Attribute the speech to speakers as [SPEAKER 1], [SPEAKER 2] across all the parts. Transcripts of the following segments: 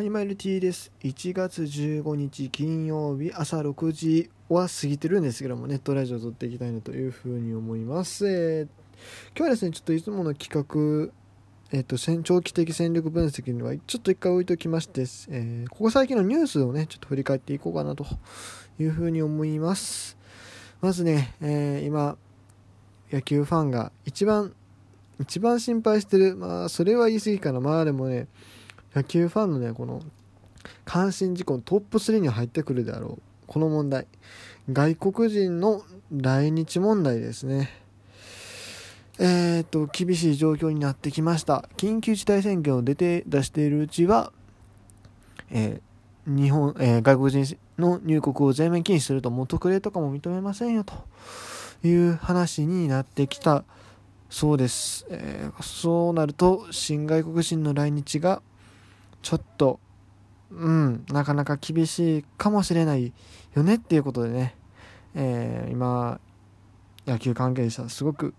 [SPEAKER 1] はい、マイル T です。1月15日金曜日朝6時は過ぎてるんですけども、ネットラジオを撮っていきたいなというふうに思います。えー今日はですね、ちょっといつもの企画、えっ、と、長期的戦力分析にはちょっと一回置いときまして、えーここ最近のニュースをね、ちょっと振り返っていこうかなというふうに思います。まずね、え今、野球ファンが一番、一番心配してる、まあ、それは言い過ぎかな。まあでもね、野球ファンのねこの関心事項のトップ3に入ってくるであろうこの問題。外国人の来日問題ですね。えー、と厳しい状況になってきました。緊急事態宣言を出て出しているうちは、えー日本、えー外国人の入国を全面禁止するともう特例とかも認めませんよという話になってきたそうです、えそうなると新外国人の来日がちょっと、うん、なかなか厳しいかもしれないよねっていうことでね、えー今、野球関係者、すごく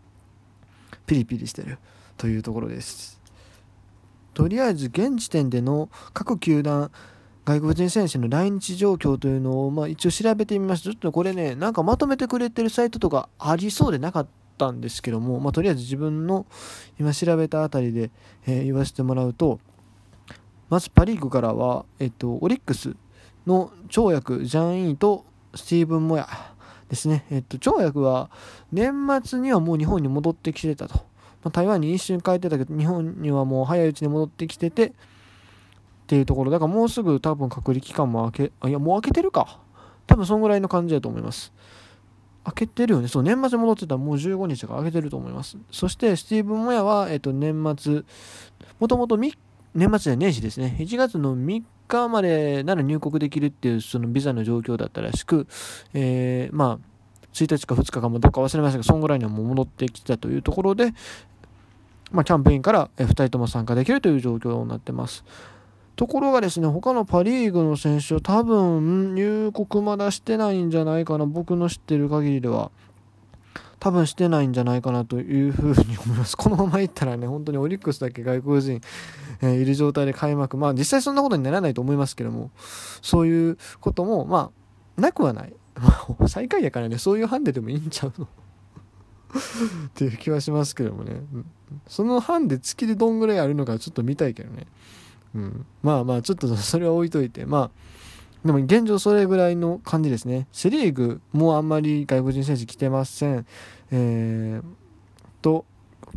[SPEAKER 1] ピリピリしてるというところです。とりあえず、現時点での各球団、外国人選手の来日状況というのを、まあ、一応調べてみました。ちょっとこれね、なんかまとめてくれてるサイトとかありそうでなかったんですけども、まあ、とりあえず自分の今調べたあたりで、えー言わせてもらうと、まずパ・リーグからは、えっと、オリックスの長役ジャン・イーとスティーブン・モヤですね、えっと、長役は年末にはもう日本に戻ってきてたと、まあ、台湾に一瞬帰ってたけど日本にはもう早いうちに戻ってきててっていうところ。だからもうすぐ多分隔離期間も明けあいやもう明けてるか。多分そんぐらいの感じだと思います。開けてるよね。そう年末に戻ってたらもう15日が開けてると思います。そしてスティーブン・モヤは、えっと、年末もともと3年末じゃ年始ですね。1月の3日までなら入国できるっていうそのビザの状況だったらしく、えーまあ1日か2日かもどっか忘れましたがそんぐらいにはもう戻ってきたというところで、まあ、キャンプインから2人とも参加できるという状況になってます。ところがですね他のパ・リーグの選手は多分入国まだしてないんじゃないかな。僕の知ってる限りでは。多分してないんじゃないかなというふうに思います。このままいったらね、本当にオリックスだけ外国人、えーいる状態で開幕。まあ実際そんなことにならないと思いますけども、そういうことも、まあ、なくはない。まあ、最下位やからね、そういうハンデでもいいんちゃうの？っていう気はしますけどもね。そのハンデ月でどんぐらいあるのかちょっと見たいけどね。うん。まあまあ、ちょっとそれは置いといて、まあ、でも現状それぐらいの感じですね。セ・リーグもあんまり外国人選手来てません。えー、と、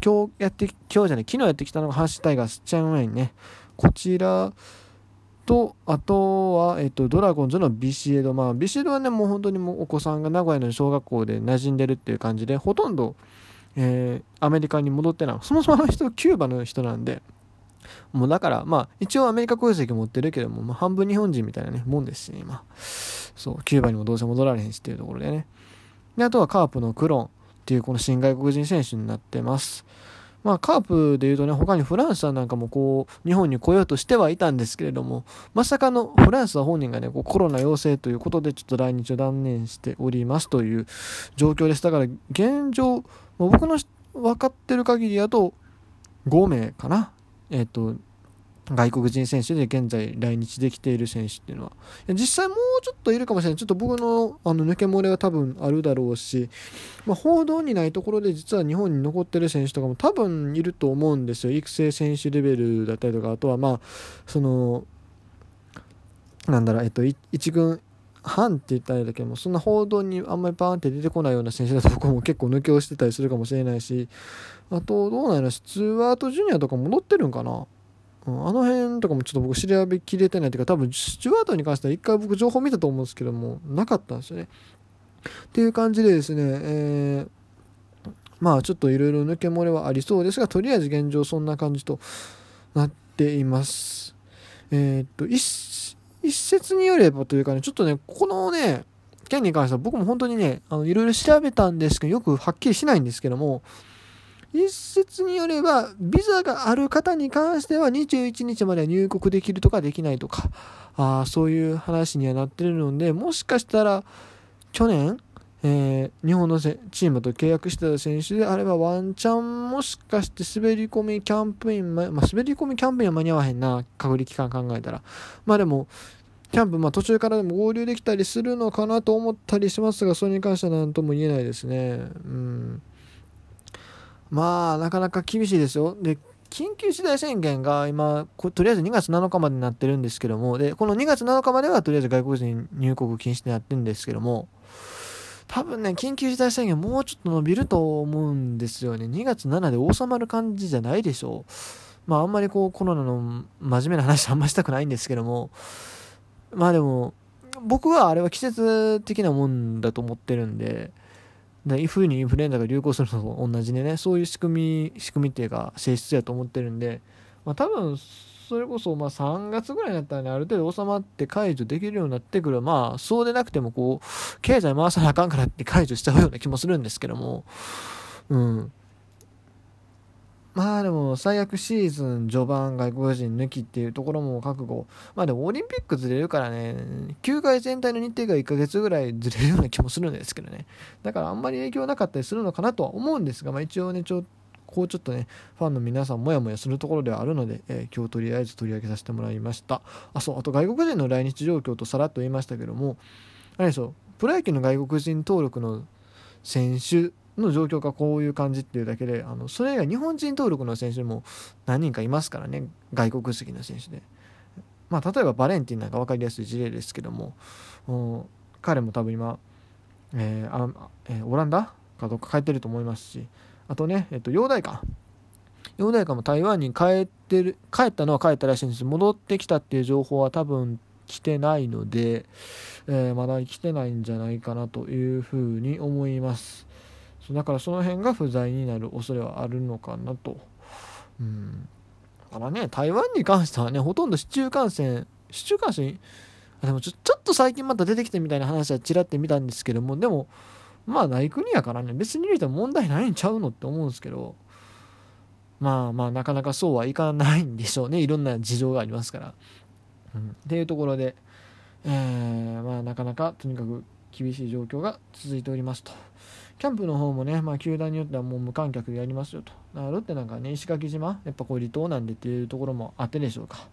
[SPEAKER 1] 今日やって、今日じゃない、昨日やってきたのが阪神タイガース、チェンウェインね。こちらと、あとは、えっ、と、ドラゴンズのビシエド。まあ、ビシエドはね、もう本当にもうお子さんが名古屋の小学校で馴染んでるっていう感じで、ほとんど、えーアメリカに戻ってない。そもそもあの人、キューバの人なんで、もうだから、まあ、一応アメリカ国籍持ってるけども、まあ、半分日本人みたいなね、もんですし、今。そう、キューバにもどうせ戻られへんしっていうところでね。で、あとはカープのクロンっていうこの新外国人選手になってます。まあ、カープでいうとね、他にフランスさんなんかもこう、日本に来ようとしてはいたんですけれども、まさかのフランスは本人がね、こうコロナ陽性ということで、ちょっと来日を断念しておりますという状況です。だから、現状、僕の分かってる限りだと、5名かな。えっ、と、外国人選手で現在来日できている選手っていうのは。実際もうちょっといるかもしれない。ちょっと僕のあの抜け漏れは多分あるだろうし、まあ、報道にないところで実は日本に残ってる選手とかも多分いると思うんですよ。育成選手レベルだったりとか、あとはまあ、その、なんだろう、えっと、い一軍半って言ったらあれだけども、そんな報道にあんまりバーンって出てこないような選手だと僕も結構抜けをしてたりするかもしれないし、あと、どうなんやろ、スチュワート・ジュニアとか戻ってるんかな？うんあの辺とかもちょっと僕調べきれてないというか多分スチュワートに関しては一回僕情報見たと思うんですけどもなかったんですよね。っていう感じでですね、えーまあちょっといろいろ抜け漏れはありそうですがとりあえず現状そんな感じとなっています。えーっと一一説によればというかねちょっとねこのね件に関しては僕も本当にねあのいろいろ調べたんですけどよくはっきりしないんですけども一説によれば、ビザがある方に関しては21日まで入国できるとかできないとか、ああそういう話にはなってるので、もしかしたら、去年、えー、日本のチームと契約してた選手であればワンチャンもしかして滑り込みキャンプイン、まあ、滑り込みキャンプインは間に合わへんな隔離期間考えたら。まあでもキャンプ、まあ、途中からでも合流できたりするのかなと思ったりしますがそれに関しては何とも言えないですね。うん。まあなかなか厳しいですよ。で緊急事態宣言が今、とりあえず2月7日までになってるんですけども、で、この2月7日まではとりあえず外国人入国禁止になってるんですけども、多分ね、緊急事態宣言もうちょっと伸びると思うんですよね。2月7で収まる感じじゃないでしょう。まああんまりこうコロナの真面目な話あんましたくないんですけども、まあでも、僕はあれは季節的なもんだと思ってるんで、で冬にインフルエンザが流行するのと同じでねそういう仕組み仕組みっていうか性質やと思ってるんで、まあ、多分それこそまあ3月ぐらいになったらねある程度収まって解除できるようになってくる。まあそうでなくてもこう経済回さなあかんからって解除しちゃうような気もするんですけども。うん。まあでも最悪シーズン序盤外国人抜きっていうところも覚悟。まあでもオリンピックずれるからね球界全体の日程が1ヶ月ぐらいずれるような気もするんですけどね。だからあんまり影響なかったりするのかなとは思うんですがまあ一応ねちょっとこうちょっとねファンの皆さんもやもやするところではあるので、えー、今日とりあえず取り上げさせてもらいました。あそうあと外国人の来日状況とさらっと言いましたけどもあれでしょプロ野球の外国人登録の選手の状況がこういう感じっていうだけであのそれ以外日本人登録の選手も何人かいますからね。外国籍の選手で、まあ、例えばバレンティンなんか分かりやすい事例ですけども彼も多分今、えーあえー、オランダかどっか帰ってると思いますしあとね、えっと、陽大館陽大館も台湾に帰ってる帰ったのは帰ったらしいんです戻ってきたっていう情報は多分来てないので、えー、まだ来てないんじゃないかなというふうに思います。だからその辺が不在になる恐れはあるのかなと。うん。だからね、台湾に関してはね、ほとんど市中感染、市中感染、でもちょちょっと最近また出てきてみたいな話はちらって見たんですけども、でも、まあない国やからね、別に入れても問題ないんちゃうのって思うんですけど、まあまあなかなかそうはいかないんでしょうね。いろんな事情がありますから。うん、っていうところで、えー、まあなかなかとにかく厳しい状況が続いておりますと。キャンプの方もね、まあ、球団によってはもう無観客でやりますよと。ロッテなんかね、石垣島、やっぱこう離島なんでっていうところもあってでしょうか。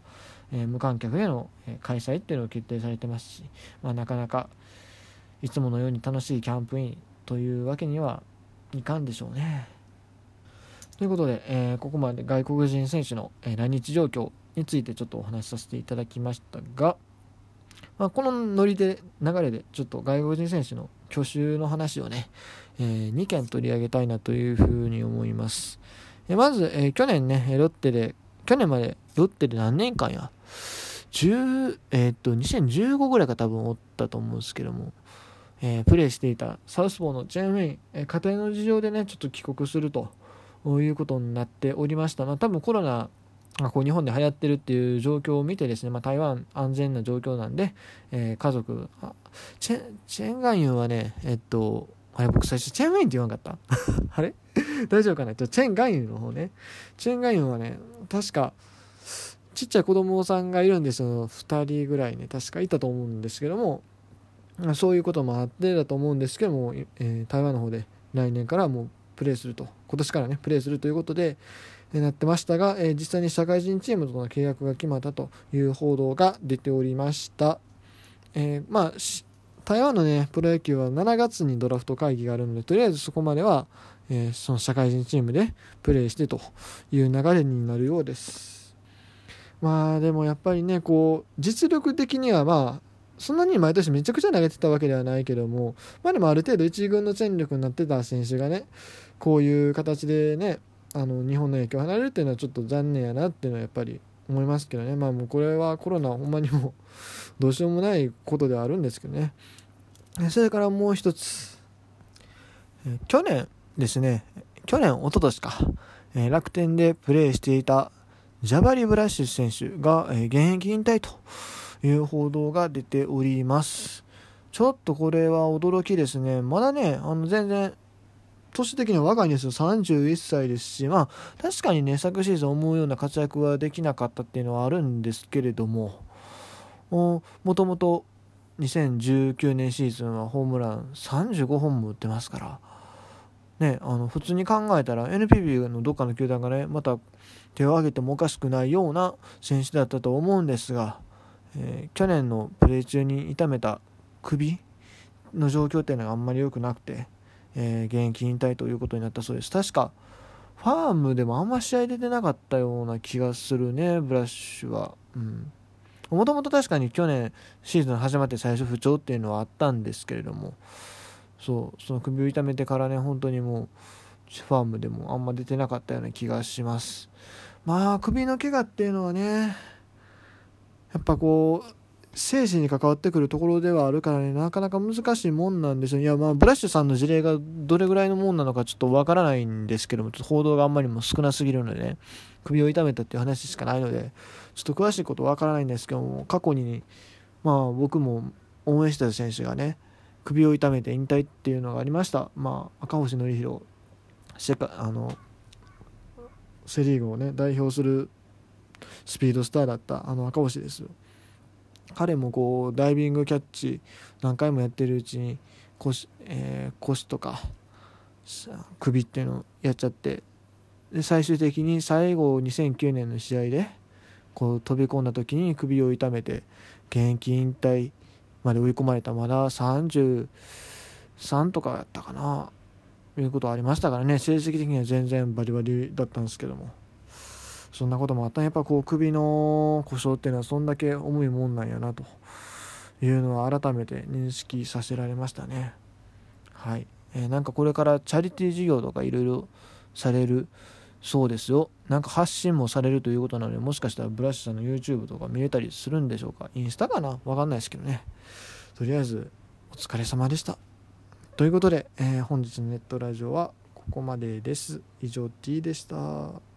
[SPEAKER 1] えー、無観客での開催っていうのを決定されてますし、まあ、なかなかいつものように楽しいキャンプインというわけにはいかんでしょうね。ということで、えー、ここまで外国人選手の、え来日状況についてちょっとお話しさせていただきましたが、まあ、このノリで流れでちょっと外国人選手の去就の話をね、えー、2件取り上げたいなというふうに思います。えまず、えー、去年ね、ロッテで、去年までロッテで何年間や、10え、っと、2015ぐらいか多分おったと思うんですけども、えー、プレーしていたサウスポーのチェーンウェイン、えー、家庭の事情でね、ちょっと帰国するということになっておりました。まあ、多分コロナがこう日本で流行ってるっていう状況を見てですね、まあ、台湾安全な状況なんで、えー、家族、あチェチェンガンユンはね、えっと、あれ僕最初チェンウェインって言わなかった？あれ？大丈夫かな？チェンガンユンの方ね。チェンガンユンはね、確か、ちっちゃい子供さんがいるんですよ。2人ぐらいね、確かいたと思うんですけども、そういうこともあってだと思うんですけども、えー、台湾の方で来年からもうプレーすると、今年からね、プレーするということで、えー、なってましたが、えー、実際に社会人チームとの契約が決まったという報道が出ておりました。えまあ、台湾のね、プロ野球は7月にドラフト会議があるので、とりあえずそこまでは、え、その社会人チームでプレーしてという流れになるようです。まあでもやっぱりね、こう、実力的にはまあ、そんなに毎年めちゃくちゃ投げてたわけではないけども、まあでもある程度一軍の戦力になってた選手がね、こういう形でね、あの日本の影響を離れるっていうのはちょっと残念やなっていうのはやっぱり思いますけどね。まあもうこれはコロナほんまにも どうしようもないことではあるんですけどね。それからもう一つ。去年ですね。去年一昨年か。楽天でプレーしていたジャバリ・ブラッシュ選手が現役引退という報道が出ております。ちょっとこれは驚きですね。まだねあの全然年的には若いんですよ。31歳ですしまあ確かにね昨シーズン思うような活躍はできなかったっていうのはあるんですけれども。もともと2019年シーズンはホームラン35本も打ってますから、ね、あの普通に考えたら NPB のどっかの球団がねまた手を挙げてもおかしくないような選手だったと思うんですが、えー、去年のプレー中に痛めた首の状況っていうのがあんまり良くなくて、えー、現役引退ということになったそうです。確かファームでもあんま試合出てなかったような気がするねブラッシュは。うん。もともと確かに去年シーズン始まって最初不調っていうのはあったんですけれどもそうその首を痛めてからね本当にもうファームでもあんま出てなかったような気がします。まあ首の怪我っていうのはねやっぱこう生死に関わってくるところではあるからねなかなか難しいもんなんですよいやまあブラッシュさんの事例がどれぐらいのもんなのかちょっとわからないんですけども報道があんまりも少なすぎるのでね。首を痛めたっていう話しかないのでちょっと詳しいことわからないんですけども過去にまあ僕も応援してた選手がね首を痛めて引退っていうのがありました。まあ赤星憲広あのセ・リーグをね代表するスピードスターだったあの赤星です彼もこうダイビングキャッチ何回もやってるうちに腰,、えー、腰とか首っていうのをやっちゃってで最終的に最後2009年の試合でこう飛び込んだ時に首を痛めて現役引退まで追い込まれたまだ33とかやったかなということはありましたからね。成績的には全然バリバリだったんですけども。そんなこともあったやっぱこう首の故障っていうのはそんだけ重いもんなんやなというのは改めて認識させられましたね。はい、えー、なんかこれからチャリティー事業とかいろいろされるそうですよ。なんか発信もされるということなのでもしかしたらブラッシュさんの YouTube とか見れたりするんでしょうか。インスタかな？わかんないですけどね。とりあえずお疲れ様でした。ということで、えー、本日のネットラジオはここまでです。以上 T でした。